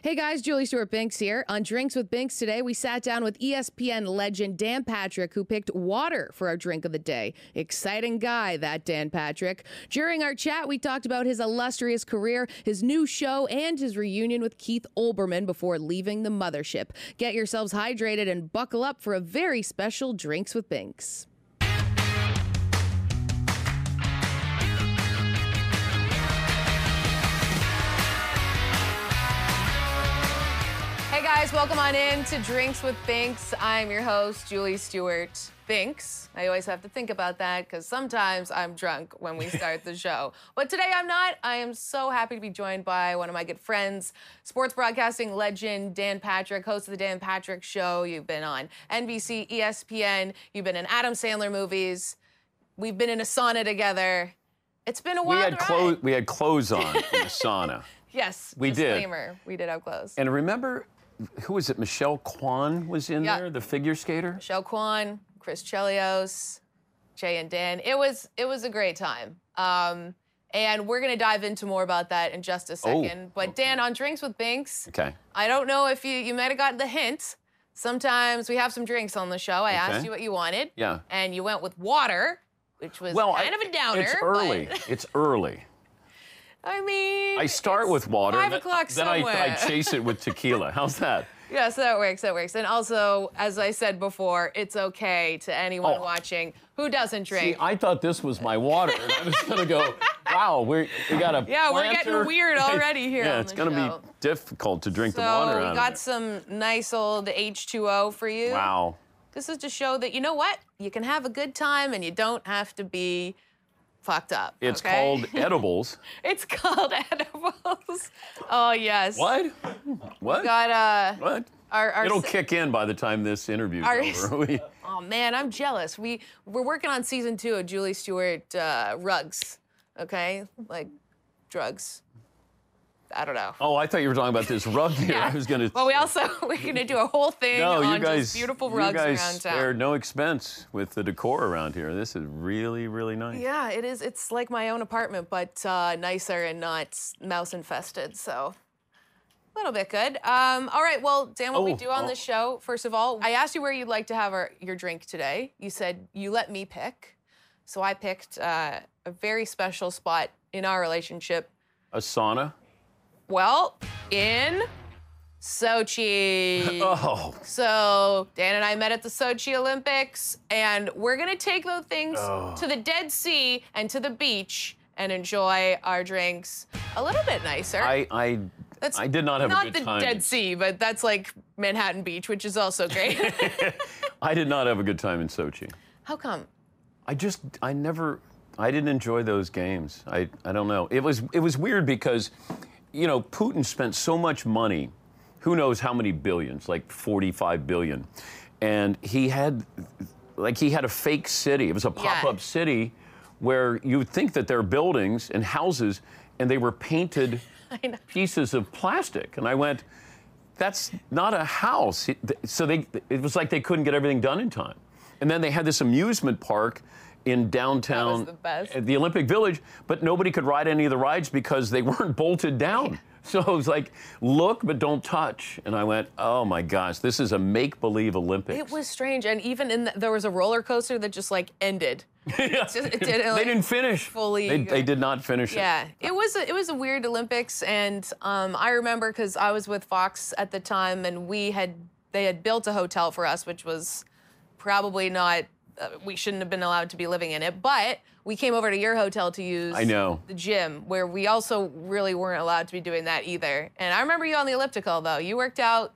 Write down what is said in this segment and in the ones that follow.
Hey guys, Julie Stewart Binks here. On Drinks with Binks today, we sat down with ESPN legend Dan Patrick, who picked water for our drink of the day. Exciting guy, that Dan Patrick. During our chat, we talked about his illustrious career, his new show, and his reunion with Keith Olbermann before leaving the mothership. Get yourselves hydrated and buckle up for a very special Drinks with Binks. Guys, welcome on in to Drinks with Binks. I'm your host, Julie Stewart Binks. I always have to think about that because sometimes I'm drunk when we start the show. But today I'm not. I am so happy to be joined by one of my good friends, sports broadcasting legend Dan Patrick, host of the Dan Patrick Show. You've been on NBC, ESPN, you've been in Adam Sandler movies. We've been in a sauna together. It's been a while. We had clothes. We had clothes on in the sauna. Yes, We did. disclaimer. We did have clothes. And remember, who was it? Michelle Kwan was in Yeah. there, the figure skater. Michelle Kwan, Chris Chelios, Jay and Dan. It was it was a great time. Um, and we're gonna dive into more about that in just a Oh, second. but Dan, on Drinks with Binks, Okay. I don't know if you you might have gotten the hint. Sometimes we have some drinks on the show. I asked you what you wanted. Yeah. And you went with water, which was Well, kind I- of a downer. It's early. but- It's early. I mean, I start with water. Five and then- o'clock Then I, somewhere. I chase it with tequila. How's that? Yes, that works. That works. And also, as I said before, it's okay to anyone Oh. watching who doesn't See, drink. I thought this was my water, and I was gonna go. Wow, we we got a. Yeah, we're getting weird already here Yeah, it's gonna show. be difficult to drink so the water So we out got some nice old H2O for you. Wow. This is to show that you know what? You can have a good time and you don't have to be fucked up. It's okay? called edibles. it's called edibles. Oh yes. What? What? Got uh What? our our It'll kick in by the time this interview over. Oh man, I'm jealous. We we're working on season two of Julie Stewart uh, rugs. Okay, like drugs. I don't know. oh, I thought you were talking about this rug here. I was gonna. Well, we also we're gonna do a whole thing No, on you guys. just beautiful you guys around town. spared no expense with the decor around here. This is really, really nice. Yeah, it is. It's like my own apartment, but uh, nicer and not mouse infested. So a little bit good. Um, all right. Well, Dan, what we Oh, do on oh. this show, first of all, I asked you where you'd like to have our, your drink today. You said you let me pick. So I picked uh, a very special spot in our relationship. A sauna. Well, in Sochi. Oh, So Dan and I met at the Sochi Olympics, and we're gonna take those things oh. to the Dead Sea and to the beach and enjoy our drinks a little bit nicer. I, I, That's I did not have not a good time. Not the time. Dead Sea, but that's like Manhattan Beach, which is also great. I did not have a good time in Sochi. How come? I just, I never, I didn't enjoy those games. I, I don't know. It was, it was weird because, you know, Putin spent so much money, who knows how many billions, like 45 billion, and he had, like, he had a fake city. It was a pop-up city where you would think that they're buildings and houses, and they were painted pieces of plastic. And I went, that's not a house. So they, it was like they couldn't get everything done in time. And then they had this amusement park, in downtown the the Olympic Village, but nobody could ride any of the rides because they weren't bolted down. So it was like, look but don't touch. And I went, oh my gosh, this is a make believe Olympics. It was strange, and even in the, there was a roller coaster that just like ended. Yeah. just- it didn't, they didn't finish. fully They, they did not finish it. Yeah, it was a, it was a weird Olympics, and um, I remember because I was with Fox at the time, and we had they had built a hotel for us, which was probably not Uh, we shouldn't have been allowed to be living in it, but we came over to your hotel to use I know. the gym, where we also really weren't allowed to be doing that either. And I remember you on the elliptical though; you worked out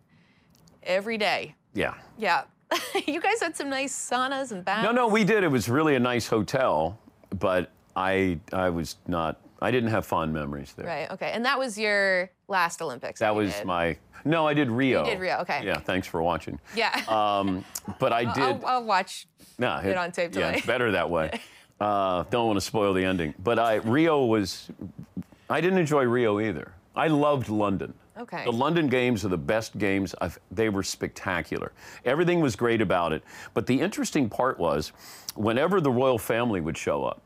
every day. Yeah. Yeah, you guys had some nice saunas and baths. No, no, we did. It was really a nice hotel, but I I was not. I didn't have fond memories there. Right. Okay. And that was your last Olympics. That you was my. No, I did Rio. did Rio, okay. Yeah, thanks for watching. Yeah. Um, but I did. I'll, I'll watch. no, it on tape Yeah, tonight. it's better that way. Uh, don't want to spoil the ending. But I Rio was. I didn't enjoy Rio either. I loved London. Okay. The London games are the best games. I've, they were spectacular. Everything was great about it. But the interesting part was, whenever the royal family would show up,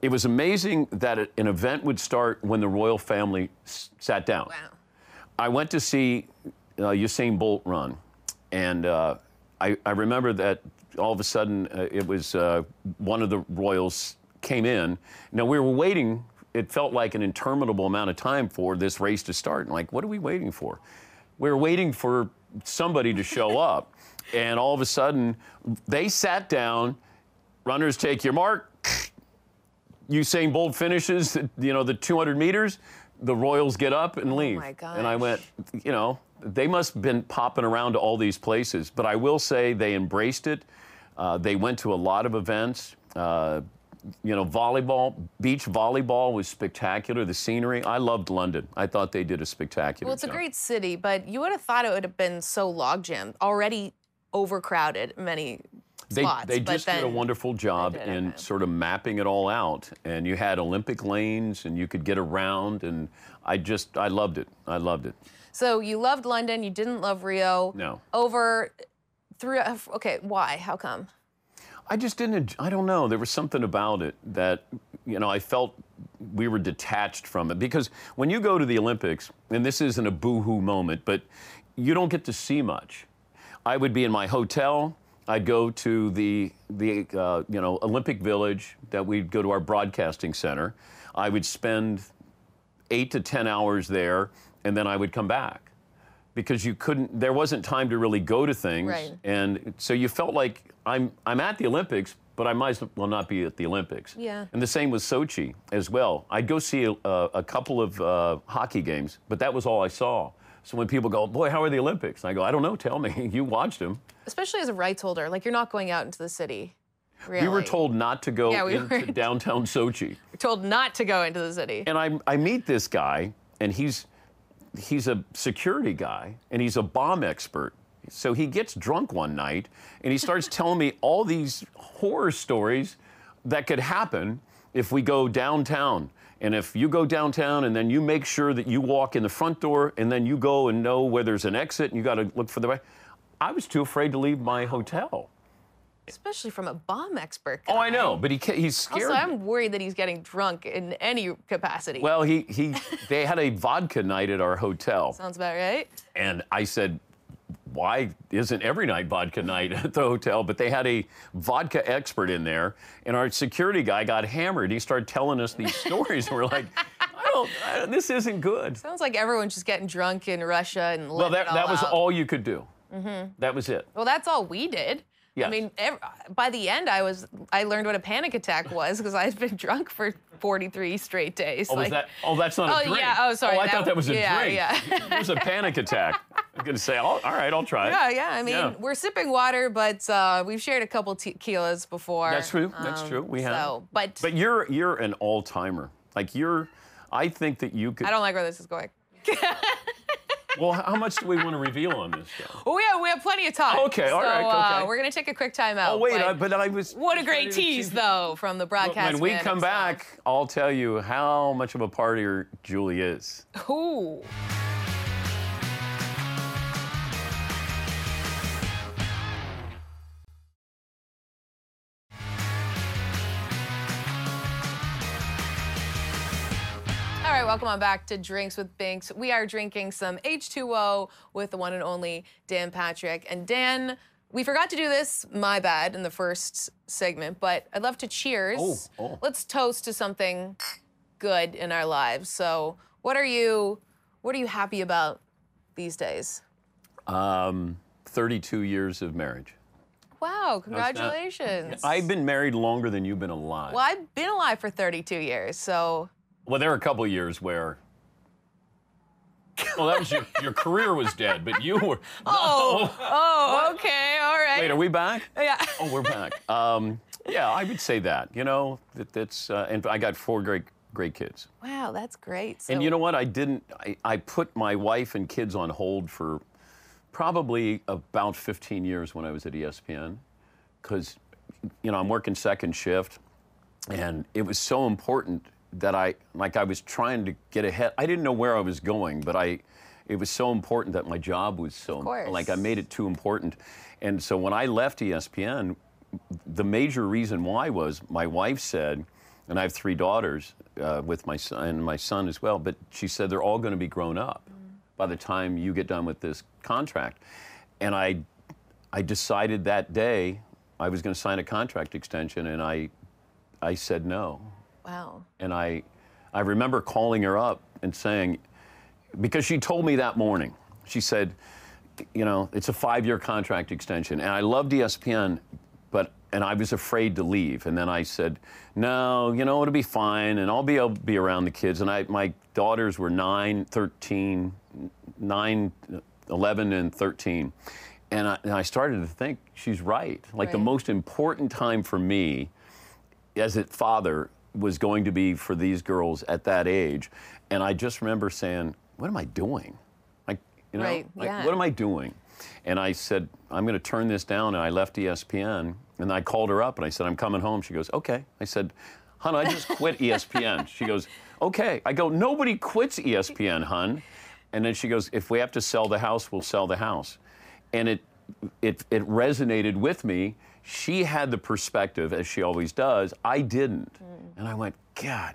it was amazing that an event would start when the royal family s- sat down. Wow. I went to see uh, Usain Bolt run, and uh, I, I remember that all of a sudden uh, it was uh, one of the Royals came in. Now we were waiting. It felt like an interminable amount of time for this race to start. And like, what are we waiting for? We were waiting for somebody to show up, and all of a sudden they sat down. Runners take your mark. Usain Bolt finishes, you know, the 200 meters, the Royals get up and leave. Oh my And I went, you know, they must have been popping around to all these places. But I will say they embraced it. Uh, they went to a lot of events. Uh, you know, volleyball, beach volleyball was spectacular. The scenery, I loved London. I thought they did a spectacular Well, it's a great city, but you would have thought it would have been so log jammed, already overcrowded many They, spots. they just did a wonderful job in sort of mapping it all out. And you had Olympic lanes and you could get around. And I just, I loved it. I loved it. So you loved London, you didn't love Rio. No. Over through. Okay, why? How come? I just didn't. I don't know. There was something about it that, you know, I felt we were detached from it because when you go to the Olympics, and this isn't a boohoo moment, but you don't get to see much. I would be in my hotel. I'd go to the the uh, you know Olympic Village that we'd go to our broadcasting center. I would spend eight to ten hours there, and then I would come back because you couldn't. There wasn't time to really go to things, Right. and so you felt like I'm I'm at the Olympics, but I might as well not be at the Olympics. Yeah. And the same with Sochi as well. I'd go see a, a couple of uh, hockey games, but that was all I saw. So when people go, boy, how are the Olympics? I go, I don't know. Tell me. you watched them. Especially as a rights holder, like you're not going out into the city. Really. We were told not to go Yeah, we into were. downtown Sochi. We're told not to go into the city. and I, I meet this guy, and he's he's a security guy, and he's a bomb expert. So he gets drunk one night, and he starts telling me all these horror stories that could happen if we go downtown. And if you go downtown, and then you make sure that you walk in the front door, and then you go and know where there's an exit, and you got to look for the way. I was too afraid to leave my hotel. Especially from a bomb expert. Oh, I know, but he he's scared. Also. I'm worried that he's getting drunk in any capacity. Well, he, he they had a vodka night at our hotel. Sounds about right. And I said, why isn't every night vodka night at the hotel? But they had a vodka expert in there, and our security guy got hammered. He started telling us these stories, and we're like, I don't, I, this isn't good. Sounds like everyone's just getting drunk in Russia and Well, that, that was out. all you could do. Mm-hmm. That was it. Well, that's all we did. I mean, ev- by the end, I was I learned what a panic attack was because I had been drunk for 43 straight days. Oh, was like, that? Oh, that's not Oh, a drink. Oh, yeah. Oh, sorry, Oh, I that- thought that was a yeah, drink. yeah. it was a panic attack. I'm gonna say, all, all right, I'll try it. Yeah, yeah. I mean, Yeah. we're sipping water, but uh, we've shared a couple tequilas before. That's true. That's Um, true. We have. So, but, But you're you're an all timer. Like you're. I think that you could. I don't like where this is going. Well, how much do we want to reveal on this show? Oh, we have, we have plenty of time. Okay, all so, right, Uh, okay. we're going to take a quick time out. Oh wait, but I, but I was. what a great tease, though, from the broadcast. When we come himself. back, I'll tell you how much of a partier Julie is. Ooh. Welcome on back to Drinks with Binks. We are drinking some H2O with the one and only Dan Patrick. And Dan, we forgot to do this, my bad, in the first segment, but I'd love to cheers. Oh, oh. Let's toast to something good in our lives. So, what are you what are you happy about these days? Um, 32 years of marriage. Wow, congratulations. I've been married longer than you've been alive. well, I've been alive for 32 years, so Well, there were a couple of years where. Well, that was your, your career was dead, but you were. Oh, oh, okay, all right. Wait, are we back? Yeah. Oh, we're back. Um, yeah, I would say that. You know, that, that's. Uh, and I got four great, great kids. Wow, that's great. So, And you know what? I didn't. I, I put my wife and kids on hold for probably about 15 years when I was at ESPN, because you know I'm working second shift, and it was so important that I like I was trying to get ahead. I didn't know where I was going, but I. It was so important that my job was so like I made it too important, and so when I left ESPN, the major reason why was my wife said, and I have three daughters uh, with my son and my son as well, but she said they're all going to be grown up by the time you get done with this contract. And I, I decided that day I was going to sign a contract extension, and I, I said no. Wow. And I, I remember calling her up and saying, because she told me that morning, she said, you know, it's a five-year contract extension, and I loved ESPN, but and I was afraid to leave. And then I said, no, you know, it'll be fine, and I'll be able to be around the kids. And I, my daughters were 9, 13, 9, 11, and 13. And I, and I started to think she's right. Like the most important time for me as a father was going to be for these girls at that age. And I just remember saying, what am I doing? Like, you know, Right, like, yeah. what am I doing? And I said, I'm going to turn this down. And I left ESPN. And I called her up and I said, I'm coming home. She goes, okay. I said, hun, I just quit ESPN. She goes, okay. I go, nobody quits ESPN, hun. And then she goes, if we have to sell the house, we'll sell the house. And it, it, it resonated with me. She had the perspective, as she always does. I didn't. Mm. And I went, God,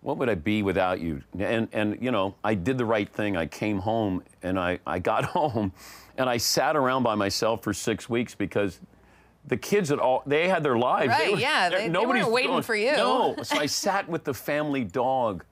what would I be without you? And, and you know, I did the right thing. I came home and I, I got home and I sat around by myself for six weeks because the kids at all, they had their lives. They Right, were- yeah, they- they nobody's weren't waiting going- for you. No. So I sat with the family dog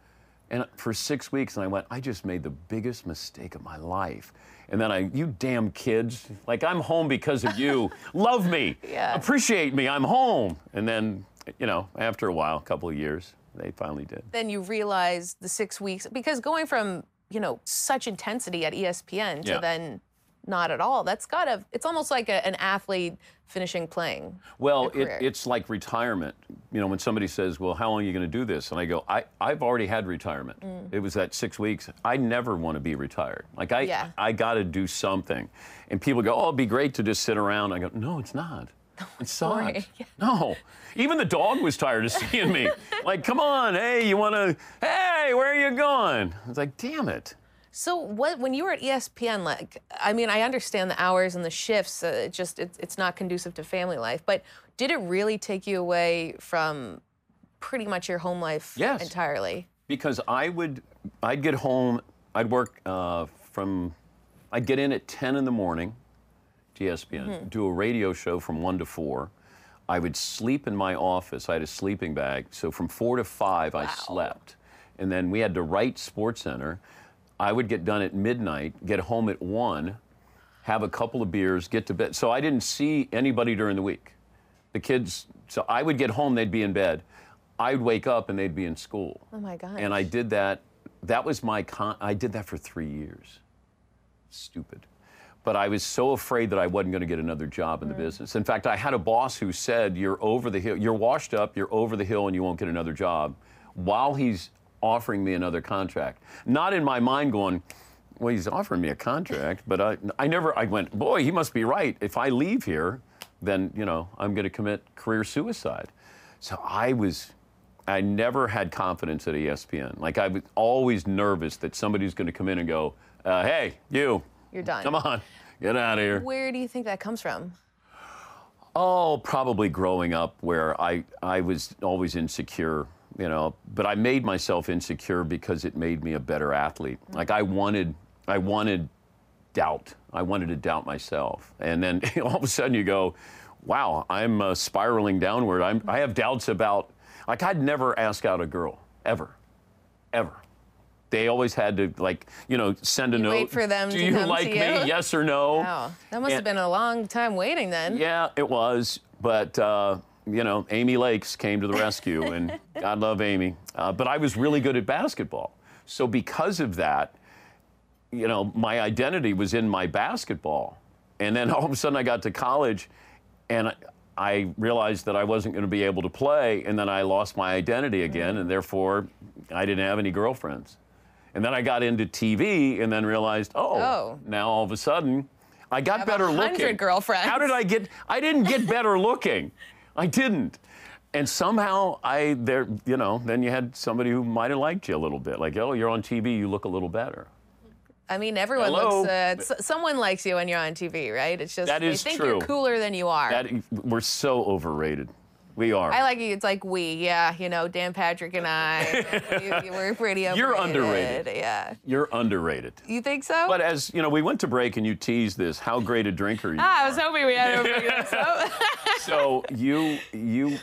and for six weeks and I went, I just made the biggest mistake of my life. And then I, you damn kids, like I'm home because of you. Love me. Yeah. Appreciate me. I'm home. And then, you know, after a while, a couple of years, they finally did. Then you realize the six weeks because going from you know such intensity at ESPN to Yeah. then not at all. That's gotta. It's almost like a, an athlete finishing playing. Well, it, it's like retirement. You know, when somebody says, "Well, how long are you going to do this?" and I go, I, "I've already had retirement. Mm. It was that six weeks. I never want to be retired. Like I, Yeah. I got to do something." And people go, "Oh, it'd be great to just sit around." I go, "No, it's not. It sucks. boring. Yeah. No. Even the dog was tired of seeing me. like, come on, hey, you want to? Hey, where are you going? I was like, damn it. So what when you were at ESPN? Like, I mean, I understand the hours and the shifts. Uh, it just it's it's not conducive to family life. But did it really take you away from pretty much your home life Yes. entirely? because I would, I'd get home, I'd work uh, from, I'd get in at 10 in the morning to ESPN, do a radio show from 1 to 4. I would sleep in my office. I had a sleeping bag. So from 4 to 5, I slept. And then we had to write Sports Center. I would get done at midnight, get home at 1, have a couple of beers, get to bed. So I didn't see anybody during the week. The kids, so I would get home, they'd be in bed. I'd wake up and they'd be in school. Oh my gosh. And I did that. That was my con. I did that for three years. Stupid. But I was so afraid that I wasn't going to get another job in the business. In fact, I had a boss who said, You're over the hill, you're washed up, you're over the hill, and you won't get another job while he's offering me another contract. Not in my mind going, Well, he's offering me a contract, but I, I never, I went, Boy, he must be right. If I leave here, then, you know, I'm going to commit career suicide. So I was, I never had confidence at ESPN. Like I was always nervous that somebody's going to come in and go, uh, "Hey, you, You're done. come on, get out of here." Where do you think that comes from? Oh, probably growing up where I I was always insecure you know, but I made myself insecure because it made me a better athlete. Like I wanted, I wanted doubt. I wanted to doubt myself. And then all of a sudden you go, wow, I'm uh, spiraling downward. I'm, I have doubts about, like, I'd never ask out a girl, ever, ever. They always had to, like, you know, send a note. wait for them Do to you come to like you?" me? Yes or no? Wow, that must have been a long time waiting then. yeah, it was. But, uh, you know, Amy Lakes came to the rescue, and God love Amy. Uh, but I was really good at basketball. So, because of that, you know, my identity was in my basketball. And then all of a sudden I got to college and I, I realized that I wasn't going to be able to play. And then I lost my identity again. And therefore, I didn't have any girlfriends. And then I got into TV and then realized, oh, Oh. now all of a sudden, I got better 100 looking. girlfriends. How did I get? I didn't get better looking. I didn't. And somehow I there, you know, then you had somebody who might have liked you a little bit, like, oh, you're on TV, you look a little better. I mean, everyone Hello? looks. Uh, someone likes you when you're on TV, right? It's just That they is think true. you're cooler than you are. That we're so overrated. We are. I like you. It's like we, yeah. You know, Dan Patrick and I. we, we're pretty overrated. You're underrated. Yeah. You're underrated. You think so? But as you know, we went to break and you teased this. How great a drinker you ah, I was hoping we had this up. So you you.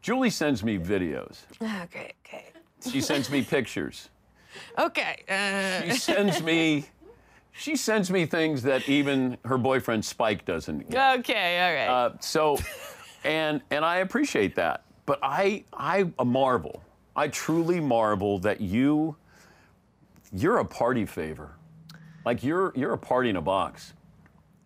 Julie sends me videos. okay, okay, She sends me pictures. okay. Uh, She sends me. She sends me things that even her boyfriend Spike doesn't. get. okay, all right. Uh, so, and and I appreciate that, but I I marvel. I truly marvel that you you're a party favor, like you're you're a party in a box.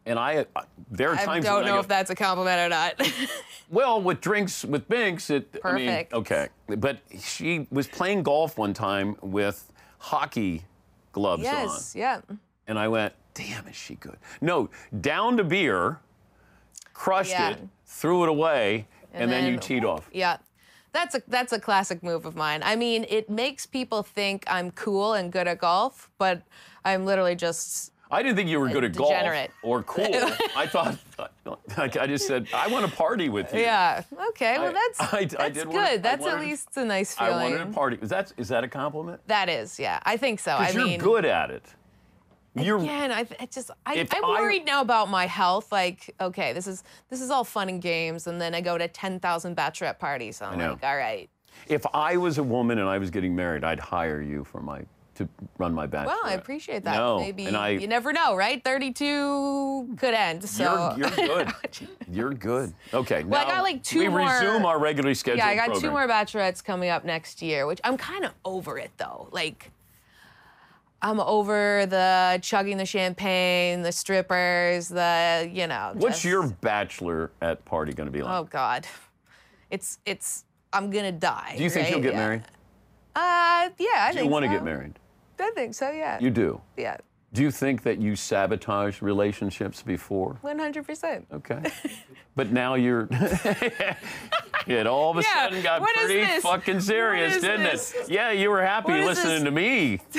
And I, I there are times I don't when I know go, if that's a compliment or not. well with drinks with Binks it I mean, Perfect. okay, but she was playing golf one time with hockey gloves on. yes, yeah. And I went, damn, is she good? No, down to beer, crushed Yeah. it, threw it away, and, then, you then- teed off. Yeah. That's a that's a classic move of mine. I mean, it makes people think I'm cool and good at golf, but I'm literally just I didn't think you were good at Degenerate. golf or cool. I thought, like I just said, I want to party with you. yeah. Okay, well that's I- I that's did good. wanna- I that's at least a nice feeling. I wanted to party. Is that is that a compliment? That is, yeah. I think so. I you're mean, good at it. You're Again, I, just I, If I'm I- worried now about my health. Like, okay, this is this is all fun and games, and then I go to ten thousand bachelorette parties. I'm know. like, all right. if I was a woman and I was getting married, I'd hire you for my to run my bachelor. Well, I appreciate that. No, Maybe and I- you never know, right? Thirty-two could end. So You're, you're good. You're good. Okay. Well, I got, like, two we more- resume our regularly scheduled yeah, I got two more bachelorettes coming up next year, which I'm kind of over it though. Like. I'm over the chugging the champagne, the strippers, the you know. What's just- your bachelor at party going to be like? Oh God, it's it's. I'm gonna die. Do you think right? you'll get Yeah. married? Uh, yeah, I Do think you want to so. get married? I think so. Yeah. You do. yeah. Do you think that you sabotaged relationships before? One hundred percent. Okay. but now you're. it all of a Yeah, sudden got pretty fucking serious, didn't this? it? Yeah, you were happy What listening to me.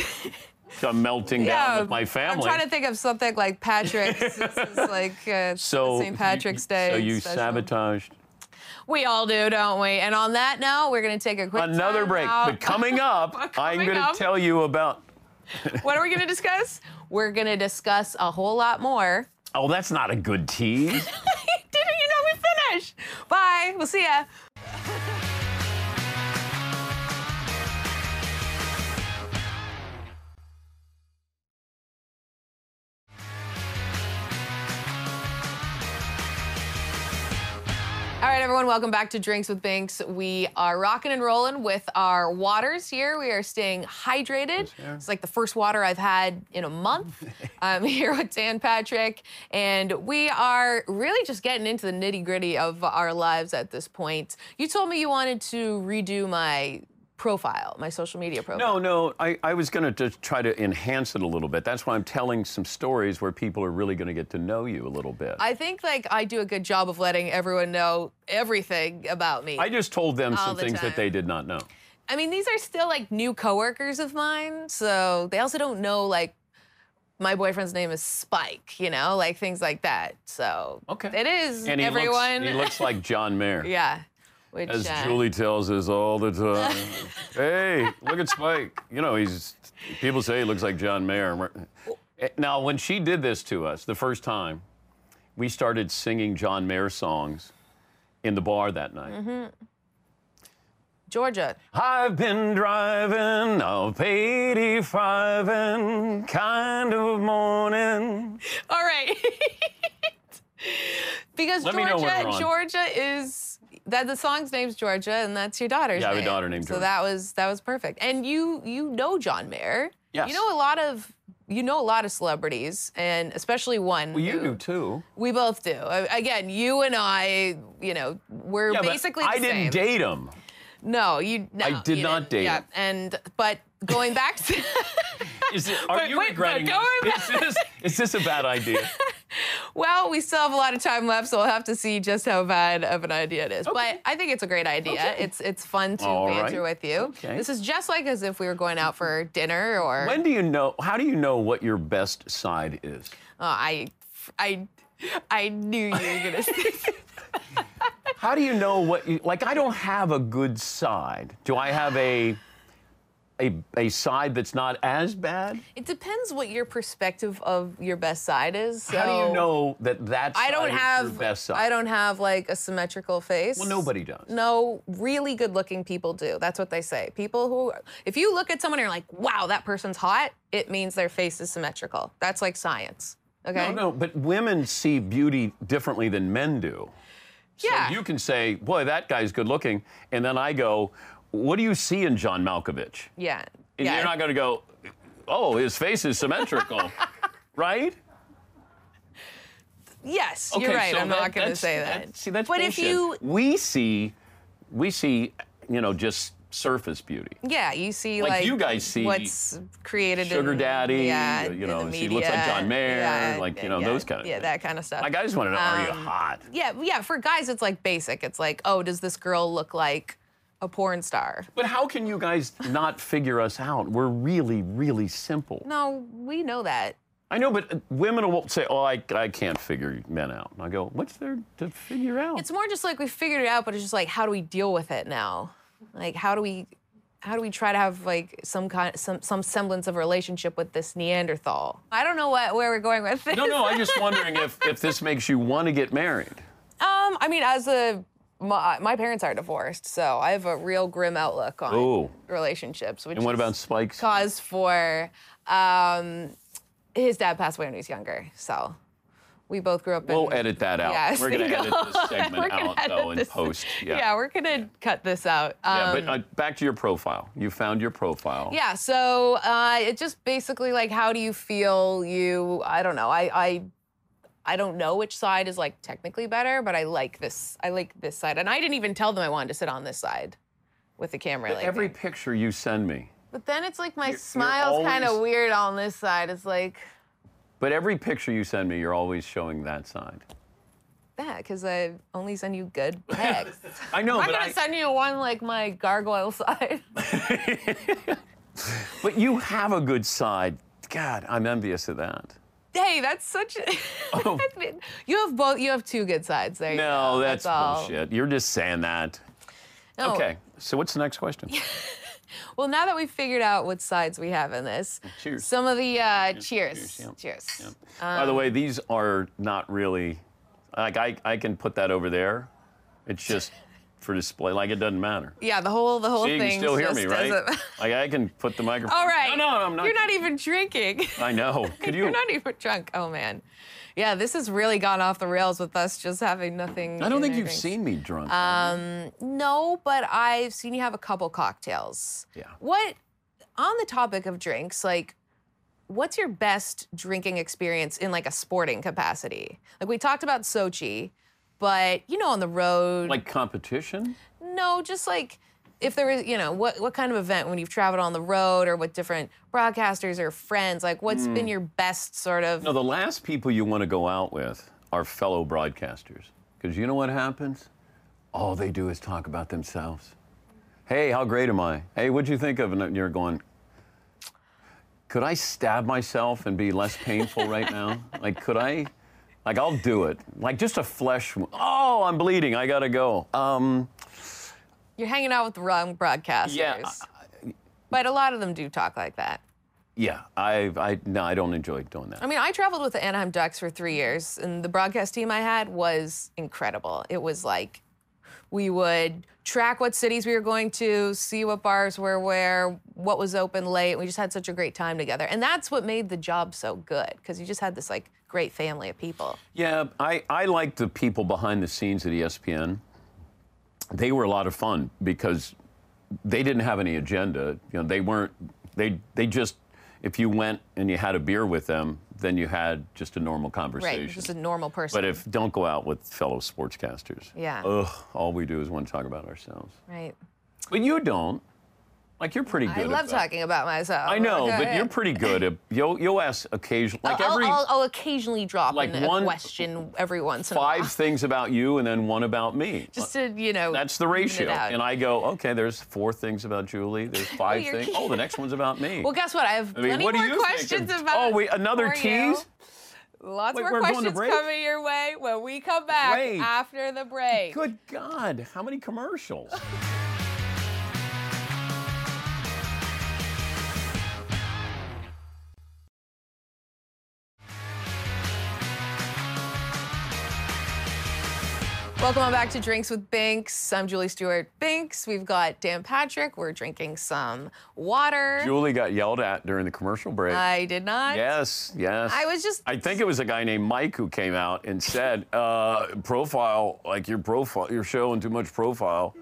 I'm melting down with my family. I'm trying to think of something like Patrick's. this is like uh, so St. Patrick's Day. So you special. sabotaged We all do, don't we? And on that note, we're gonna take a quick another break. out. But coming up, I'm going to tell you about. what are we gonna discuss? We're gonna discuss a whole lot more. Oh, that's not a good tease. Didn't you know we finished? Bye. We'll see ya. Everyone, welcome back to Drinks with Binks. We are rocking and rolling with our waters here. We are staying hydrated. It's like the first water I've had in a month. I'm here with Dan Patrick, and we are really just getting into the nitty gritty of our lives at this point. You told me you wanted to redo my profile, my social media profile. No, no, I, I was going to try to enhance it a little bit. That's why I'm telling some stories where people are really going to get to know you a little bit. I, think like I do a good job of letting everyone know everything about me. I just told them some the things time. that they did not know. I mean, these are still like new coworkers of mine, so they also don't know like my boyfriend's name is Spike, you know, like things like that. So Okay. it is And he everyone. looks, he looks like John Mayer. yeah. Which, As uh, Julie tells us all the time. hey, look at Spike. You know, he's. People say he looks like John Mayer. Now, when she did this to us the first time, we started singing John Mayer songs in the bar that night. Mm-hmm. Georgia. I've been driving up 85 and kind of morning. All right. because Let me know when Georgia. Georgia is that the song's name's Georgia, and that's your daughter's Yeah, I have a name. daughter named So Georgia. that was that was perfect. And you you know John Mayer. Yes. You know a lot of you know a lot of celebrities, and especially one. Well, you who- do too. We both do. Again, you and I, you know, we're Yeah, but basically I didn't same. date him. No, you. No, I did not date Yeah, him. and but going back to. Is it, are But you wait, regretting but going this? Is this? Is this a bad idea? Well, we still have a lot of time left, so we'll have to see just how bad of an idea it is. But I think it's a great idea. It's it's fun to All banter right. with you. Okay. This is just like as if we were going out for dinner or When do you know? How do you know what your best side is? Oh, I I I knew you were gonna say How do you know what you like? I don't have a good side. Do I have a a, a side that's not as bad? it depends what your perspective of your best side is. How do you know that that side I don't have your best side? I don't have like a symmetrical face. Well, nobody does. No, really good looking people do. That's what they say. People who, if you look at someone and you're like, wow, that person's hot, it means their face is symmetrical. That's like science. Okay? No, no, but women see beauty differently than men do. So Yeah. you can say, boy, that guy's good looking. And then I go, what do you see in John Malkovich? Yeah. And yeah. you're not going to go, oh, his face is symmetrical, right? yes, you're right. so I'm that- not going to say that. See, that's but if you, we see, we see, you know, just surface beauty. yeah, you see Like like, you guys see what's created in Sugar in, daddy, yeah, you know, she looks like John Mayer, yeah, like, you know, yeah, those kind of Yeah, things. that kind of stuff. Like, I just want to know, are you Um, hot? yeah, yeah. For guys, it's like basic. It's like, oh, does this girl look like a porn star? But how can you guys not figure us out? We're really, really simple. No, we know that. I know, but uh, women will say, oh, I, I can't figure men out. And I go, what's there to figure out? It's more just like we figured it out, but it's just like how do we deal with it now? Like how do we how do we try to have like some kind some some semblance of a relationship with this Neanderthal? I don't know what where we're going with this. no, no, I'm just wondering if, if this makes you want to get married. Um, I mean, as a my, my parents are divorced, so I have a real grim outlook on Oh. relationships. Which And what about Spike's? cause for um, his dad passed away when he was younger, so we both grew up in. We'll edit that out. Yeah, We're going to edit this segment out, though, in this- post. Yeah. Yeah, we're gonna cut this out. Yeah, Um, but uh, back to your profile. You found your profile. Yeah, so uh, it just basically like how do you feel you I don't know. I I I don't know which side is like technically better, but I like this I like this side. And I didn't even tell them I wanted to sit on this side with the camera like Every that. picture you send me, But then it's like my you're smile's kind of weird on this side. It's like but every picture you send me, you're always showing that side. that because I only send you good pics. I know, I'm but gonna I, send you one like my gargoyle side. but you have a good side. God, I'm envious of that. Hey, that's such. Oh. you have both. You have two good sides there. you No, go. that's, all. bullshit. You're just saying that. No. Okay, so what's the next question? Well, now that we've figured out what sides we have in this, Cheers. some of the uh, cheers. cheers, Cheers. yeah. Um, By the way, these are not really like I, I can put that over there. It's just for display. Like it doesn't matter. Yeah, the whole the whole See, you thing. can still hear me, right? Like I can put the microphone. All right. No, no, I'm not. You're not even drinking. I know. Could you? You're not even drunk. Oh man. Yeah, this has really gone off the rails with us just having nothing. I don't think you've drinks. seen me drunk. Um, no, but I've seen you have a couple cocktails. Yeah. What on the topic of drinks, like what's your best drinking experience in like a sporting capacity? Like we talked about Sochi, but you know on the road like competition? no, just like if there was, you know, what what kind of event when you've traveled on the road or with different broadcasters or friends, like what's been your best sort of Hmm. No, the last people you want to go out with are fellow broadcasters. Because you know what happens? All they do is talk about themselves. Hey, how great am I? Hey, what'd you think of? And you're going, could I stab myself and be less painful right now? Like, could I? Like, I'll do it. Like, just a flesh. Oh, I'm bleeding. I gotta go. Um, You're hanging out with the wrong broadcasters. Yeah, but a lot of them do talk like that. Yeah, I, I, no, I don't enjoy doing that. I mean, I traveled with the Anaheim Ducks for three years, and the broadcast team I had was incredible. It was like we would track what cities we were going to, see what bars were where, what was open late. We just had such a great time together, and that's what made the job so good because you just had this like great family of people. Yeah, I, I like the people behind the scenes at ESPN. They were a lot of fun because they didn't have any agenda. You know, they weren't. They they just if you went and you had a beer with them, then you had just a normal conversation. Right, just a normal person. But if don't go out with fellow sportscasters. Yeah. Ugh, all we do is want to talk about ourselves. right. But you don't. Like you're pretty good. I love talking about myself. I know, Okay. but you're pretty good at. You'll you'll ask occasionally, like I'll, every I'll, I'll occasionally drop like in a one- question every once in a five things about you and then one about me. Just to, you know. That's the ratio. And I go, okay, there's four things about Julie. There's 5 you're things. Oh, the next one's about me. Well, guess what? I have I mean, plenty more questions about Oh, wait, another you. tease? Lots Wait, more we're going to questions coming your way when we come back Wait. after the break. Good God, how many commercials? Welcome on back to Drinks with Binks. I'm Julie Stewart Binks. We've got Dan Patrick. We're drinking some water. Julie got yelled at during the commercial break. I did not. yes, yes. I was just. I think it was a guy named Mike who came out and said, uh, profile, like your profile, you're showing too much profile.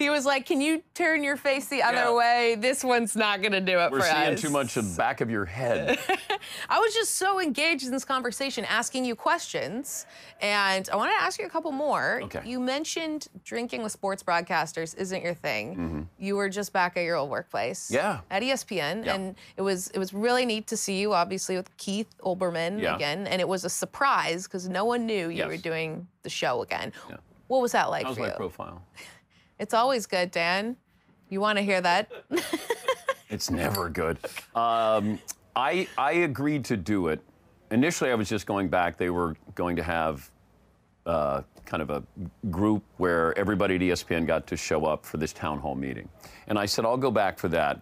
He was like, "Can you turn your face the other Yeah. way? This one's not gonna do it We're for seeing too much of the back of your head. I was just so engaged in this conversation, asking you questions, and I wanted to ask you a couple more. Okay. You mentioned drinking with sports broadcasters isn't your thing. Mm -hmm. You were just back at your old workplace. Yeah. At ESPN, Yeah. and it was it was really neat to see you, obviously with Keith Olbermann Yeah. again, and it was a surprise because no one knew you Yes. were doing the show again. Yeah. What was that like How's for my you? profile? It's always good, Dan. You want to hear that? It's never good. Um, I I agreed to do it. Initially, I was just going back. They were going to have uh, kind of a group where everybody at ESPN got to show up for this town hall meeting, and I said I'll go back for that.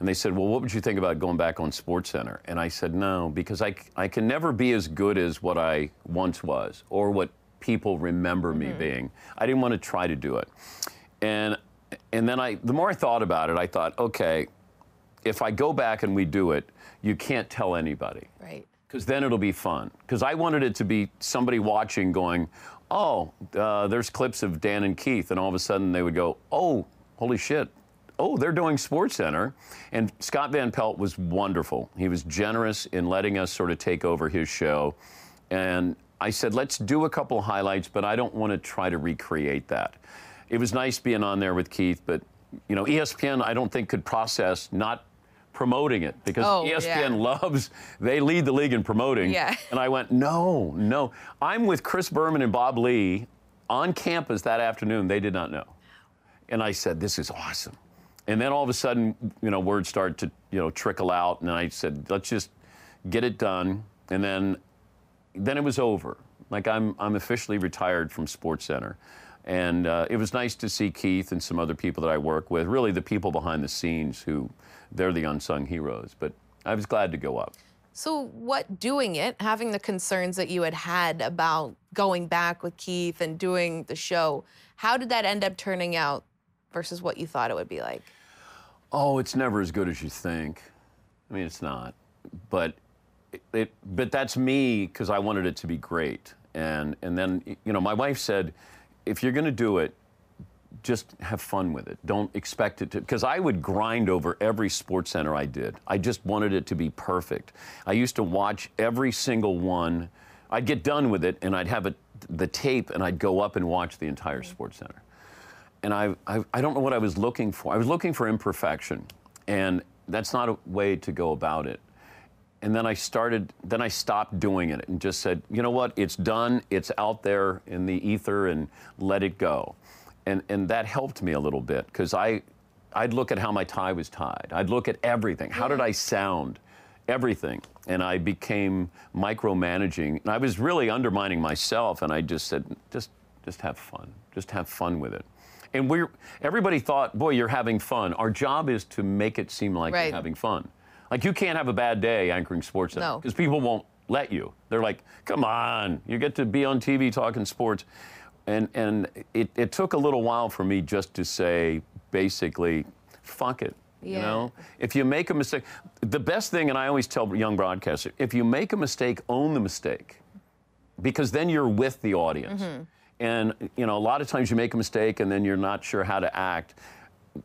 And they said, "Well, what would you think about going back on Sports Center?" And I said, "No, because I I can never be as good as what I once was or what people remember me being. I didn't want to try to do it." And and then I the more I thought about it, I thought, okay, if I go back and we do it, you can't tell anybody right. because then it'll be fun. Because I wanted it to be somebody watching going, oh, uh, there's clips of Dan and Keith, and all of a sudden they would go, oh, holy shit. Oh, they're doing Sports Center. And Scott Van Pelt was wonderful. He was generous in letting us sort of take over his show. And I said, let's do a couple highlights, but I don't want to try to recreate that. It was nice being on there with Keith, but you know, ESPN I don't think could process not promoting it because Oh, ESPN yeah. loves they lead the league in promoting. Yeah. And I went, no, no. I'm with Chris Berman and Bob Ley on campus that afternoon. They did not know. And I said, this is awesome. And then all of a sudden, you know, words started to, you know, trickle out. And I said, let's just get it done. And then, then it was over. Like I'm, I'm officially retired from Sports Center. And uh, it was nice to see Keith and some other people that I work with, really the people behind the scenes who, they're the unsung heroes. But I was glad to go up. So, what doing it, having the concerns that you had had about going back with Keith and doing the show, how did that end up turning out versus what you thought it would be like? Oh, it's never as good as you think. I mean, it's not. But it, it but that's me because I wanted it to be great. And and then you know, my wife said, if you're going to do it, just have fun with it. Don't expect it to because I would grind over every sports center I did. I just wanted it to be perfect. I used to watch every single one. I'd get done with it and I'd have it the tape and I'd go up and watch the entire sports center and I, I, I don't know what I was looking for. I was looking for imperfection, and that's not a way to go about it. And then I started, then I stopped doing it and just said, you know what, it's done, it's out there in the ether, and let it go. And, and that helped me a little bit because I, I'd look at how my tie was tied. I'd look at everything. How did I sound? Everything. And I became micromanaging. And I was really undermining myself, and I just said, just Just have fun. Just have fun with it. And we're everybody thought, boy, you're having fun. Our job is to make it seem like Right. you're having fun. Like you can't have a bad day anchoring sports No. because people won't let you. They're like, come on, you get to be on TV talking sports. And and it, it took a little while for me just to say basically, fuck it. Yeah. You know? If you make a mistake, the best thing, and I always tell young broadcasters, if you make a mistake, own the mistake because then you're with the audience. Mm-hmm. And you know, a lot of times you make a mistake and then you're not sure how to act.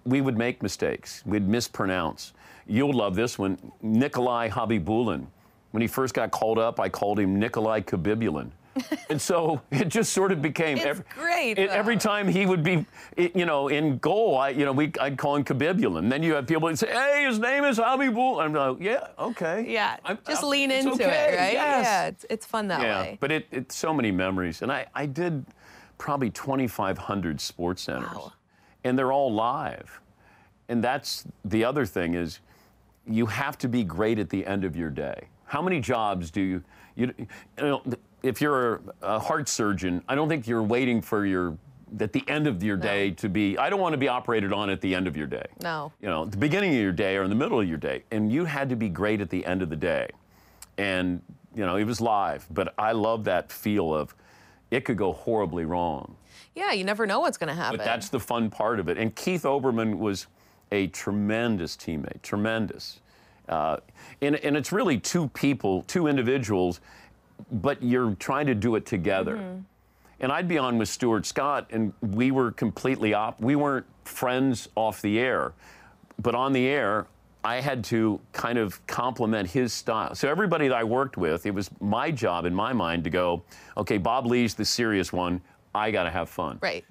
We would make mistakes. We'd mispronounce. You'll love this one. Nikolai Habibulin. When he first got called up, I called him Nikolai Khabibulin. and so it just sort of became It's great, it- every time he would be, it- you know, in goal, I, you know, we, I'd call him Khabibulin. Then you have people that say, "Hey, his name is Habibul." I'm like, "Yeah, okay." Yeah, I'm- just I'm- lean into okay, it, right? yes. Yeah, it's, it's fun that Yeah, way. but it, it's so many memories. And I, I did probably 2,500 SportsCenters. Wow. And they're all live. And that's the other thing is you have to be great at the end of your day. How many jobs do you, you, you know, if you're a, heart surgeon, I don't think you're waiting for your, at the end of your day to be, I don't want to be operated on at the end of your day. No. You know, the beginning of your day or in the middle of your day. And you had to be great at the end of the day and you know it was live but i love that feel of it could go horribly wrong Yeah, you never know what's going to happen. but that's the fun part of it and Keith Olbermann was a tremendous teammate tremendous uh, and, and it's really two people two individuals but you're trying to do it together and I'd be on with Stuart Scott, and we were completely op. We weren't friends off the air, but on the air, I had to kind of complement his style. So everybody that I worked with, it was my job in my mind to go, okay, Bob Ley's the serious one. I got to have fun. right.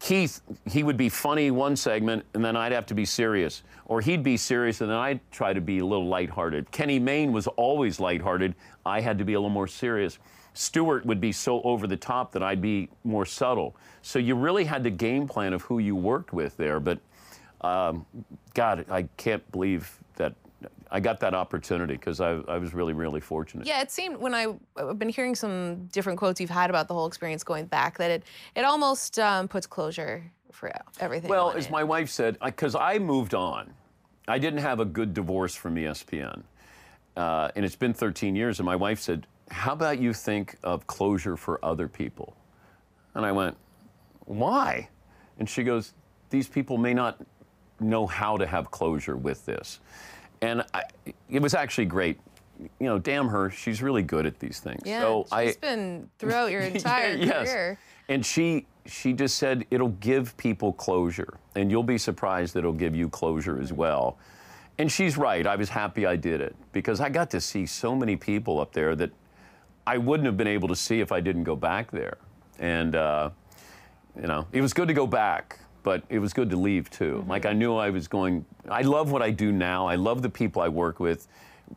Keith, he would be funny one segment, and then I'd have to be serious. Or he'd be serious, and then I'd try to be a little lighthearted. Kenny Mayne was always lighthearted. I had to be a little more serious. Stuart would be so over the top that I'd be more subtle. So you really had the game plan of who you worked with there. But um, God, I can't believe I got that opportunity because I, I was really, really fortunate. Yeah, it seemed when I, I've been hearing some different quotes you've had about the whole experience going back that it, it almost um, puts closure for everything. Well, as it. my wife said, because I, moved on, I didn't have a good divorce from ESPN. Uh, and it's been 13 years, and my wife said, How about you think of closure for other people? And I went, Why? And she goes, These people may not know how to have closure with this. And I, it was actually great. You know, damn her, she's really good at these things. yeah, so she's I, been throughout your entire yes. career. And she she just said it'll give people closure, and you'll be surprised that it'll give you closure as well. And she's right. I was happy I did it because I got to see so many people up there that I wouldn't have been able to see if I didn't go back there. And uh, you know, it was good to go back, but it was good to leave too. Mm-hmm. Like I knew I was going. I love what I do now. I love the people I work with.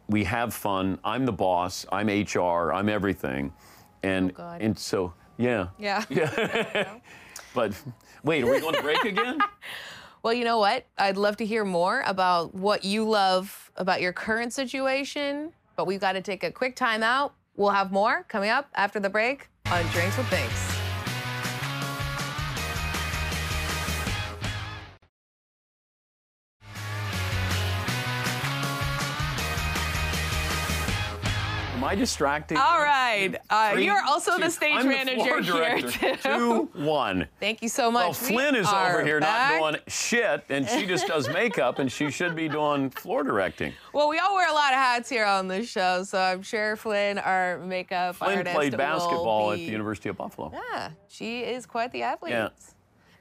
We have fun. I'm the boss. I'm HR. I'm everything. And oh, God. and so yeah. Yeah. Yeah. But wait, are we going to break again? Well, you know what? I'd love to hear more about what you love about your current situation, but we've got to take a quick time out. We'll have more coming up after the break on Drinks with Binks. Am I distracting? All right. Uh, Three, you're also the stage I'm the manager floor here, too. Two, one. Thank you so much. Well, We Flynn is over here back. not doing shit, and she just does makeup, and she should be doing floor directing. Well, we all wear a lot of hats here on this show, so I'm sure Flynn, our makeup Flynn artist, played basketball at the University of Buffalo. Yeah, she is quite the athlete. Yeah.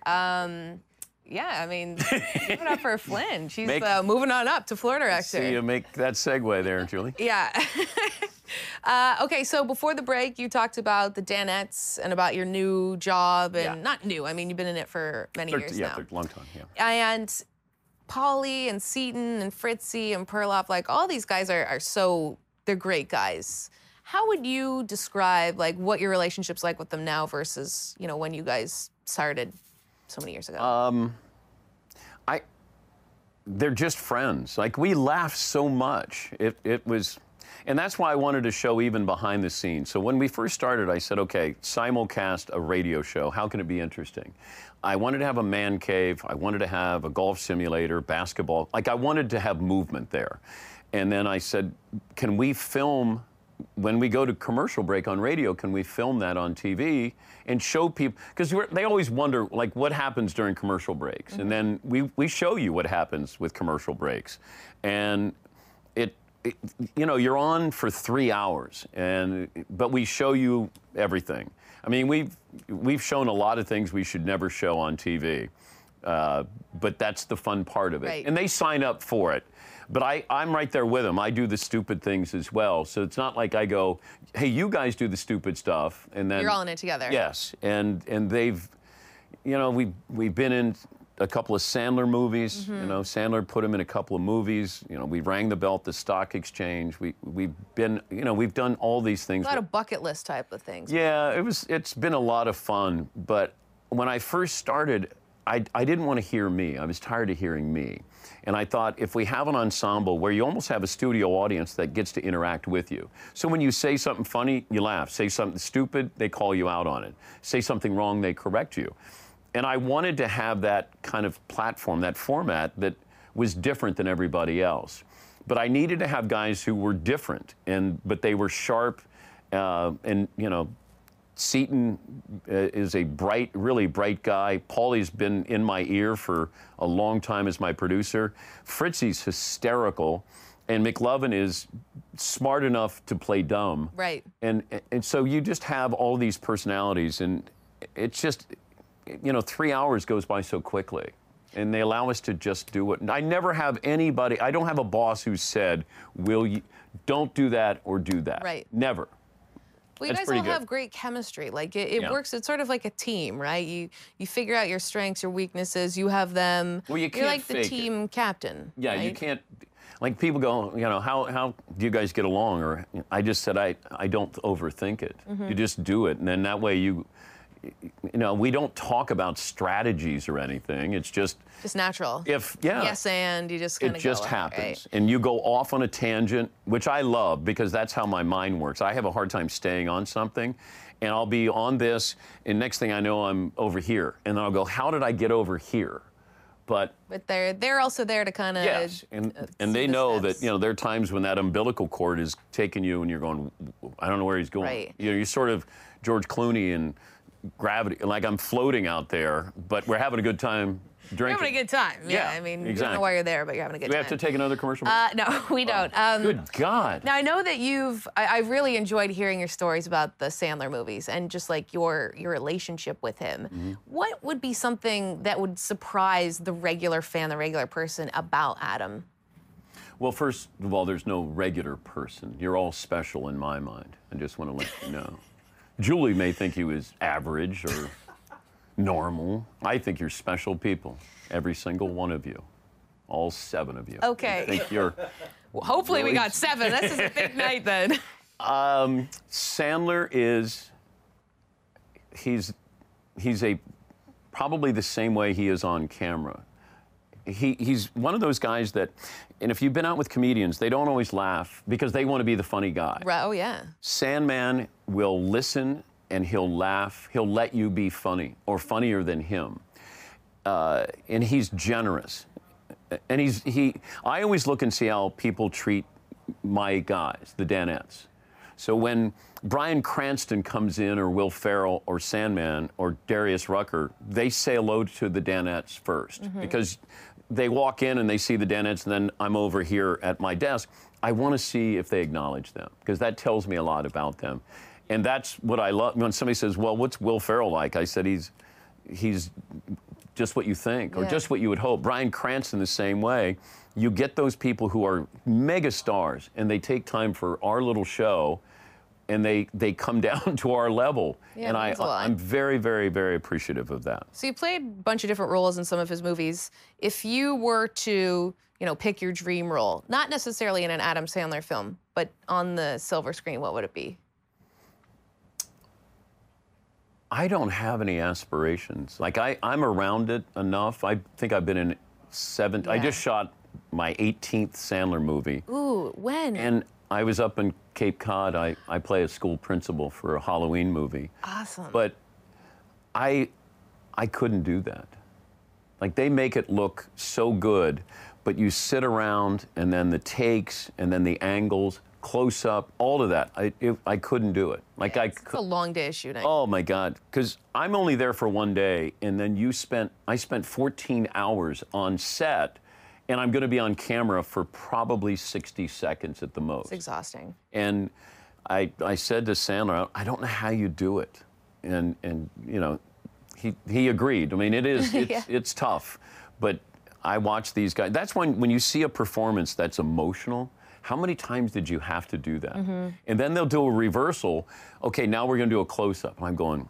Um, yeah, I mean, it up for Flynn. She's Make- uh, moving on up to Florida director. See you make that segue there, Julie. Yeah. uh, okay, so before the break, you talked about the Danettes and about your new job, and Yeah. not new. I mean, you've been in it for many years yeah, now. thir- long time. Yeah. and Paulie and Seaton and Fritzy and Perloff, like all these guys are, are so they're great guys. How would you describe like what your relationship's like with them now versus you know when you guys started so many years ago? Um, I, they're just friends. Like we laugh so much. It, it was, And that's why I wanted to show even behind the scenes. So when we first started, I said, okay, simulcast a radio show. How can it be interesting? I wanted to have a man cave. I wanted to have a golf simulator, basketball. Like I wanted to have movement there. And then I said, can we film when we go to commercial break on radio, can we film that on TV and show people? Because they always wonder, like, what happens during commercial breaks, and then we we show you what happens with commercial breaks, and it. it you know, you're on for three hours, and but we show you everything. I mean, we've we've shown a lot of things we should never show on TV, uh, but that's the fun part of it, Right. and they sign up for it. But I, I'm right there with them. I do the stupid things as well. So it's not like I go, hey, you guys do the stupid stuff. And then. You're all in it together. Yes. And, and they've, you know, we, we've been in a couple of Sandler movies. Mm-hmm. You know, Sandler put him in a couple of movies. You know, we rang the bell at the stock exchange. We, we've been, you know, we've done all these things. A lot of bucket list type of things. Yeah, it was. It's been a lot of fun. But when I first started, I, I didn't want to hear me. I was tired of hearing me. And I thought if we have an ensemble where you almost have a studio audience that gets to interact with you. So when you say something funny, you laugh. Say something stupid, they call you out on it. Say something wrong, they correct you. And I wanted to have that kind of platform, that format that was different than everybody else. But I needed to have guys who were different, and but they were sharp, uh, and you know, Seaton uh, is a bright, really bright guy. Paulie's been in my ear for a long time as my producer. Fritzy's hysterical, and McLovin is smart enough to play dumb. Right. And and so you just have all these personalities, and it's just, you know, three hours goes by so quickly. And they allow us to just do it. I never have anybody. I don't have a boss who said, "Will you? Don't do that or do that." Right. Never. Well, you That's guys all good. have great chemistry. Like it, it Yeah. works. It's sort of like a team, right? You you figure out your strengths, your weaknesses. You have them. Well, you can't You're like the fake it. team captain. Yeah, you can't. Like people go, you know, how how do you guys get along? Or I just said I I don't overthink it. Mm-hmm. You just do it, and then that way you, you know, we don't talk about strategies or anything. It's just Just natural. if yeah. Yes, and you just kind it just happens, Right? and you go off on a tangent, which I love because that's how my mind works. I have a hard time staying on something, and I'll be on this, and next thing I know, I'm over here, and then I'll go, "How did I get over here?" But But they're they're also there to kind of Yes, and uh, and they the know steps. that you know there are times when that umbilical cord is taking you, and you're going, I don't know where he's going. Right. You know, you're sort of George Clooney and gravity, like I'm floating out there, but we're having a good time You're drinking. having a good time. Yeah, Yeah, I mean, you don't exactly. know why you're there, but you're having a good Do we time. have to take another commercial? break? Uh, no, we don't. Um, good God. Now I know that you've. I, I really enjoyed hearing your stories about the Sandler movies and just like your your relationship with him. Mm-hmm. What would be something that would surprise the regular fan, the regular person about Adam? Well, first of all, there's no regular person. You're all special in my mind. I just want to let you know. Julie may think you is average or normal. I think you're special people, every single one of you, all seven of you. Okay. I think you're. Well, hopefully we got seven. This is a big night then. Um, Sandler is. He's, he's a, probably the same way he is on camera. He, he's one of those guys that, and if you've been out with comedians, they don't always laugh because they want to be the funny guy. Right, oh yeah. Sandman will listen and he'll laugh. He'll let you be funny or funnier than him. Uh, and he's generous. And he's he. I always look and see how people treat my guys, the Danettes. So when Bryan Cranston comes in, or Will Ferrell, or Sandman, or Darius Rucker, they say hello to the Danettes 1st because they walk in and they see the Danettes, and then I'm over here at my desk. I want to see if they acknowledge them because that tells me a lot about them. And that's what I love. When somebody says, "Well, what's Will Ferrell like?" I said, "He's he's just what you think, or Yeah. just what you would hope." Bryan Cranston the same way. You get those people who are mega stars, and they take time for our little show, and they they come down to our level. Yeah, and I means a lot. I'm very very very appreciative of that. So you played a bunch of different roles in some of his movies. If you were to, you know, pick your dream role, not necessarily in an Adam Sandler film, but on the silver screen, what would it be? I don't have any aspirations. Like I, I'm around it enough. I think I've been in seven. I just shot my 18th Sandler movie, Ooh, when? and I was up in Cape Cod. I, I play a school principal for a Halloween movie. Awesome. But I I couldn't do that. Like they make it look so good, but you sit around and then the takes and then the angles, close up, all of that. I it, I couldn't do it. Like I it's a long day of shooting. Oh my God! Because I'm only there for one day, and then you spent. I spent 14 hours on set, and I'm going to be on camera for probably 60 seconds at the most. It's exhausting. And I, I said to Sandler, I don't know how you do it. And, and you know, he, he agreed. I mean, it is, it's, Yeah. it's tough. But I watch these guys. That's when, when you see a performance that's emotional, how many times did you have to do that? Mm-hmm. And then they'll do a reversal. Okay, now we're going to do a close up. I'm going,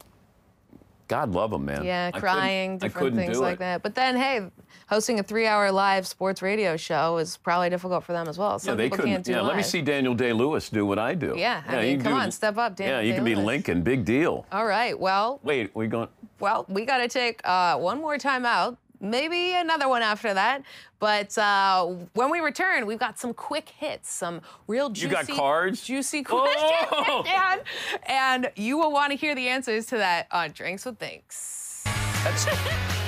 God love them, man. Yeah, crying, different things like it. that. But then, hey, hosting a three-hour live sports radio show is probably difficult for them as well. Yeah, they people couldn't. can't do it. Yeah, let me see Daniel Day Lewis do what I do. Yeah, I you mean, come do- on, step up, Daniel. Yeah, you can be Lincoln. Big deal. All right. Well, Wait, we going? well, we got to take uh, one more time out. Maybe another one after that. But uh, when we return, we've got some quick hits, some real juicy, You got cards? juicy Oh! questions, and, and you will want to hear the answers to that on Drinks with Thinks.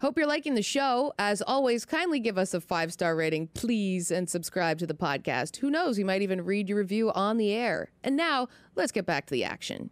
Hope you're liking the show. As always, kindly give us a five star rating, please, and subscribe to the podcast. Who knows, we might even read your review on the air. And now, let's get back to the action.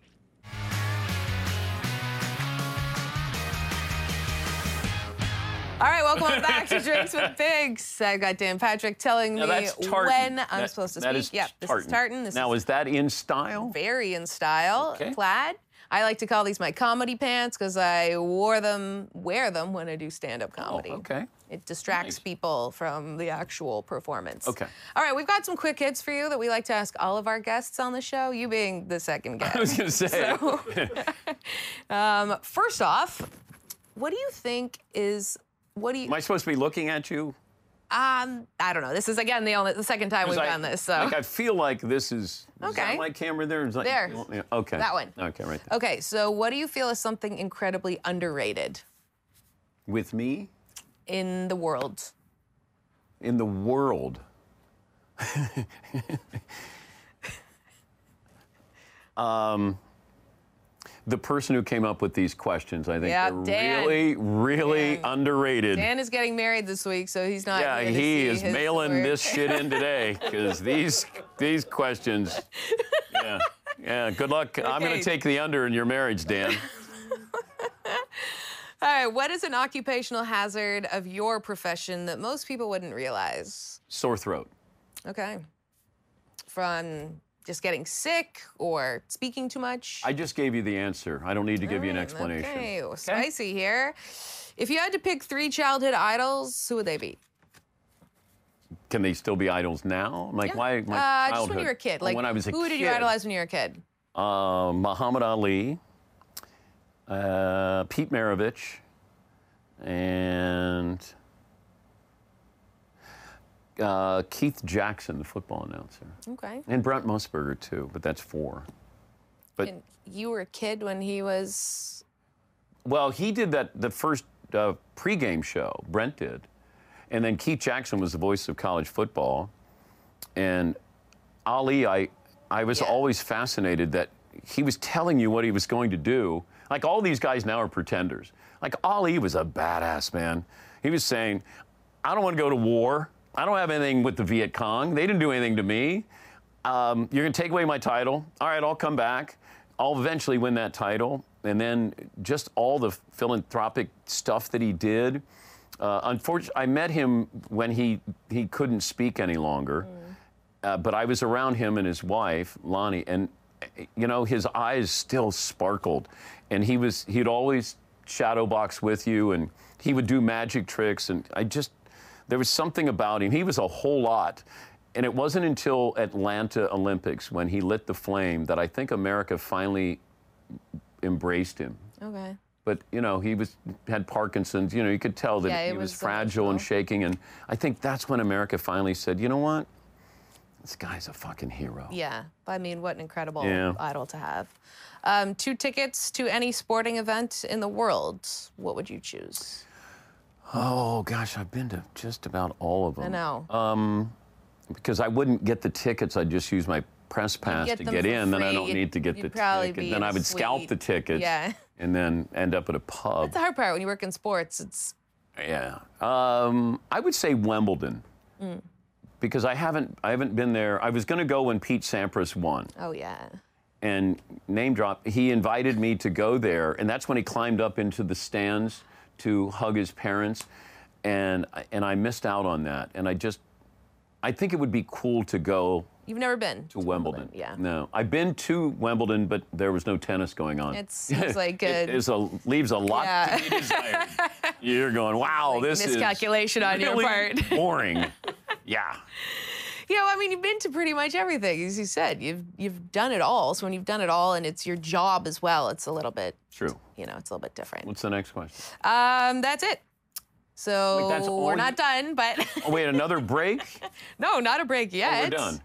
All right, welcome back to Drinks with Biggs. I got Dan Patrick telling Now me when I'm That- supposed to that speak. is yep, this is tartan. This now, is is that in style? very in style, Okay. plaid. I like to call these my comedy pants because I wore them, wear them when I do stand-up comedy. Oh, okay. It distracts Nice. people from the actual performance. Okay. All right, we've got some quick hits for you that we like to ask all of our guests on the show. You being the second guest. I was going to say. So, um, first off, what do you think is what do you? Am I supposed to be looking at you? Um, I don't know. This is again the only the second time we've I- done this. So Like, I feel like this is. Is Okay. that my camera there? Is like, There. Yeah, okay. That one. Okay, right there. okay. So what do you feel is something incredibly underrated With me in the world? in the world. um, the person who came up with these questions, I think, Yeah, they're Dan. really, really Dan. underrated. Dan is getting married this week, so he's not. Yeah, he is mailing this shit in today because these these questions. Yeah, yeah. Good luck. I'm going to take the under in your marriage, Dan. All right, what is an occupational hazard of your profession that most people wouldn't realize? Sore throat. Okay. From just getting sick or speaking too much? I just gave you the answer. I don't need to give you an explanation. Okay, well, spicy here. If you had to pick three childhood idols, who would they be? Can they still be idols now? Like Yeah. why? My uh, just when you were a kid. Like, when I was a who kid. did you idolize when you were a kid? Uh, Muhammad Ali, uh, Pete Maravich, and uh, Keith Jackson, the football announcer, Okay. and Brent Musburger too. But that's four. But And you were a kid when he was. well, he did that the first uh, pregame show. Brent did, and then Keith Jackson was the voice of college football, and Ali, I I was Yeah. always fascinated that he was telling you what he was going to do. Like all these guys now are pretenders. Like Ali was a badass man. He was saying, "I don't want to go to war. I don't have anything with the Viet Cong. They didn't do anything to me. Um, you're going to take away my title. All right, I'll come back. I'll eventually win that title." And then just all the philanthropic stuff that he did. Uh, unfortunately, I met him when he he couldn't speak any longer. Uh, but I was around him and his wife, Lonnie, and you know his eyes still sparkled, and he was he'd always shadow box with you, and he would do magic tricks, and I just there was something about him. He was a whole lot, and it wasn't until Atlanta Olympics when he lit the flame that I think America finally embraced him. Okay. But you know, he was had Parkinson's. You know, you could tell that Yeah, he was, was fragile and shaking. And I think that's when America finally said, you know what? This guy's a fucking hero. Yeah. I mean, what an incredible Yeah. idol to have. Um, two tickets to any sporting event in the world. What would you choose? Oh gosh, I've been to just about all of them. I know. Um, because I wouldn't get the tickets. I'd just use my press pass get to them get for in. Then I free. don't need to get you'd the probably ticket. be Then I would scalp the tickets. Yeah. And then end up at a pub. That's the hard part when you work in sports. It's Yeah. Um, I would say Wimbledon. Mm. Because I haven't I haven't been there. I was going to go when Pete Sampras won. oh yeah. and name drop he invited me to go there and that's when he climbed up into the stands to hug his parents and and I missed out on that and I just I think it would be cool to go You've never been to Wimbledon. Yeah. No, I've been to Wimbledon, but there was no tennis going on. It seems like it is a leaves a lot Yeah. to be desired. You're going, wow, Like this miscalculation is miscalculation on your part." boring. yeah. Yeah, well, I mean, you've been to pretty much everything, as you said. You've you've done it all. So when you've done it all, and it's your job as well, it's a little bit, True. you know, it's a little bit different. What's the next question? Um, that's it. So Wait, that's all we're you- not done, but Oh, wait, another break? no, not a break Oh, yet. we're done.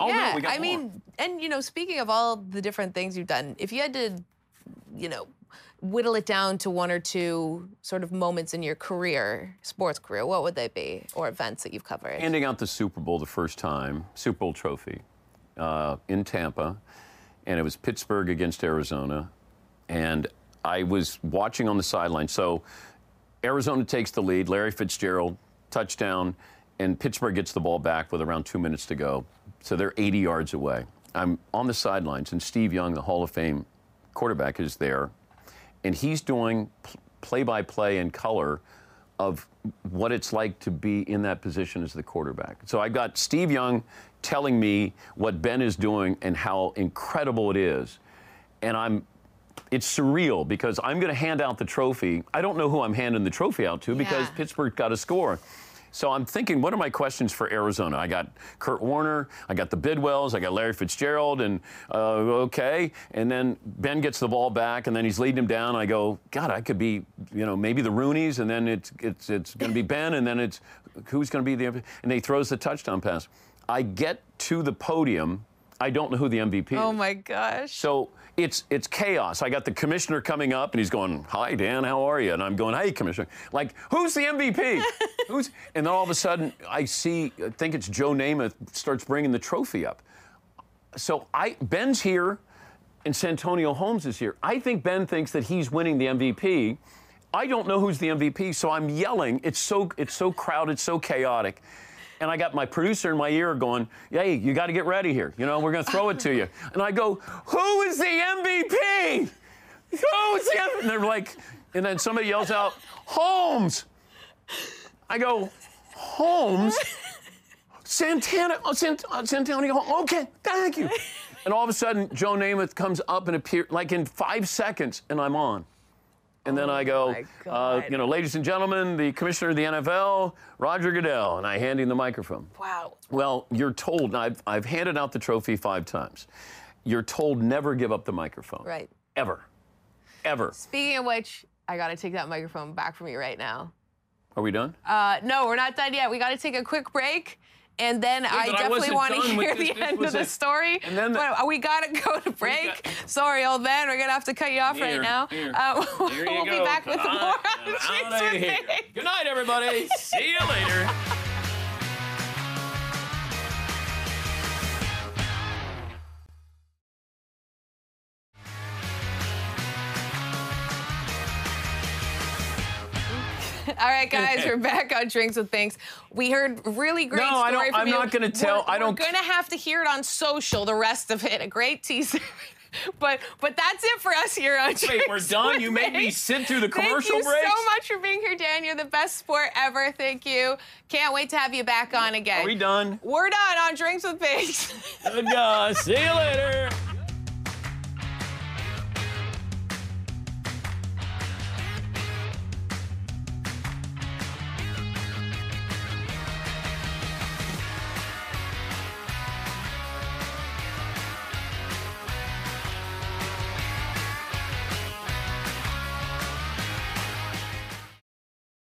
Oh yeah, no, we got I more. mean, and you know, speaking of all the different things you've done, if you had to, you know, whittle it down to one or two sort of moments in your career, sports career, what would they be, or events that you've covered? handing out the Super Bowl the first time, Super Bowl trophy, uh, in Tampa, and it was Pittsburgh against Arizona, and I was watching on the sideline. So Arizona takes the lead, Larry Fitzgerald touchdown, and Pittsburgh gets the ball back with around two minutes to go. So they're 80 yards away. I'm on the sidelines, and Steve Young, the Hall of Fame quarterback, is there, and he's doing play by play in color of what it's like to be in that position as the quarterback. So I got Steve Young telling me what Ben is doing and how incredible it is. And I'm it's surreal because I'm going to hand out the trophy. I don't know who I'm handing the trophy out to because Yeah. Pittsburgh got a score. So I'm thinking, what are my questions for Arizona? I got Kurt Warner, I got the Bidwells, I got Larry Fitzgerald, and uh, okay. And then Ben gets the ball back, and then he's leading him down. I go, God, I could be, you know, maybe the Rooneys, and then it's it's it's going to be Ben, and then it's who's going to be the and he throws the touchdown pass. I get to the podium. I don't know who the MVP oh is. oh my gosh. So it's it's chaos. I got the commissioner coming up and he's going, "Hi Dan, how are you?" And I'm going, "Hey commissioner." Like, "Who's the MVP?" Who's And then all of a sudden I see I think it's Joe Namath starts bringing the trophy up. So I Ben's here and Santonio Holmes is here. I think Ben thinks that he's winning the MVP. I don't know who's the MVP, so I'm yelling. It's so it's so crowded, so chaotic. And I got my producer in my ear going, "Hey, you got to get ready here. You know, we're going to throw it to you." And I go, "Who is the MVP? Who is the MVP?" And they're like, and then somebody yells out, "Holmes." I go, "Holmes." Santana, oh, Sant, uh, Santonio, okay, thank you. And all of a sudden, Joe Namath comes up and appears like in five seconds, and I'm on. And then I go, uh, you know, ladies and gentlemen, the commissioner of the NFL, Roger Goodell, and I hand him the microphone. wow. Well, you're told, and I've, I've handed out the trophy five times. You're told never give up the microphone. Right. Ever. Ever. Speaking of which, I got to take that microphone back from you right now. Are we done? Uh, no, we're not done yet. We got to take a quick break. And then I I definitely want to hear the end of the story. And then the- but we got to go to break. got- Sorry, old man. We're going to have to cut you off right now. here. Uh, Here we'll go. be back with more on, Chicks with here. Good night, everybody. See you later. All right, guys, we're back on Drinks with Things. We heard really great No, story I don't- from I'm you. not gonna tell- We're, I don't- We're gonna have to hear it on social. The rest of it, a great teaser. But but that's it for us here on Wait, Drinks we're done? You made me sit through the commercial break. Thank you breaks? so much for being here, Dan. You're the best sport ever. Thank you. Can't wait to have you back on again. Are we done? We're done on Drinks with Pigs. Good God. See you later.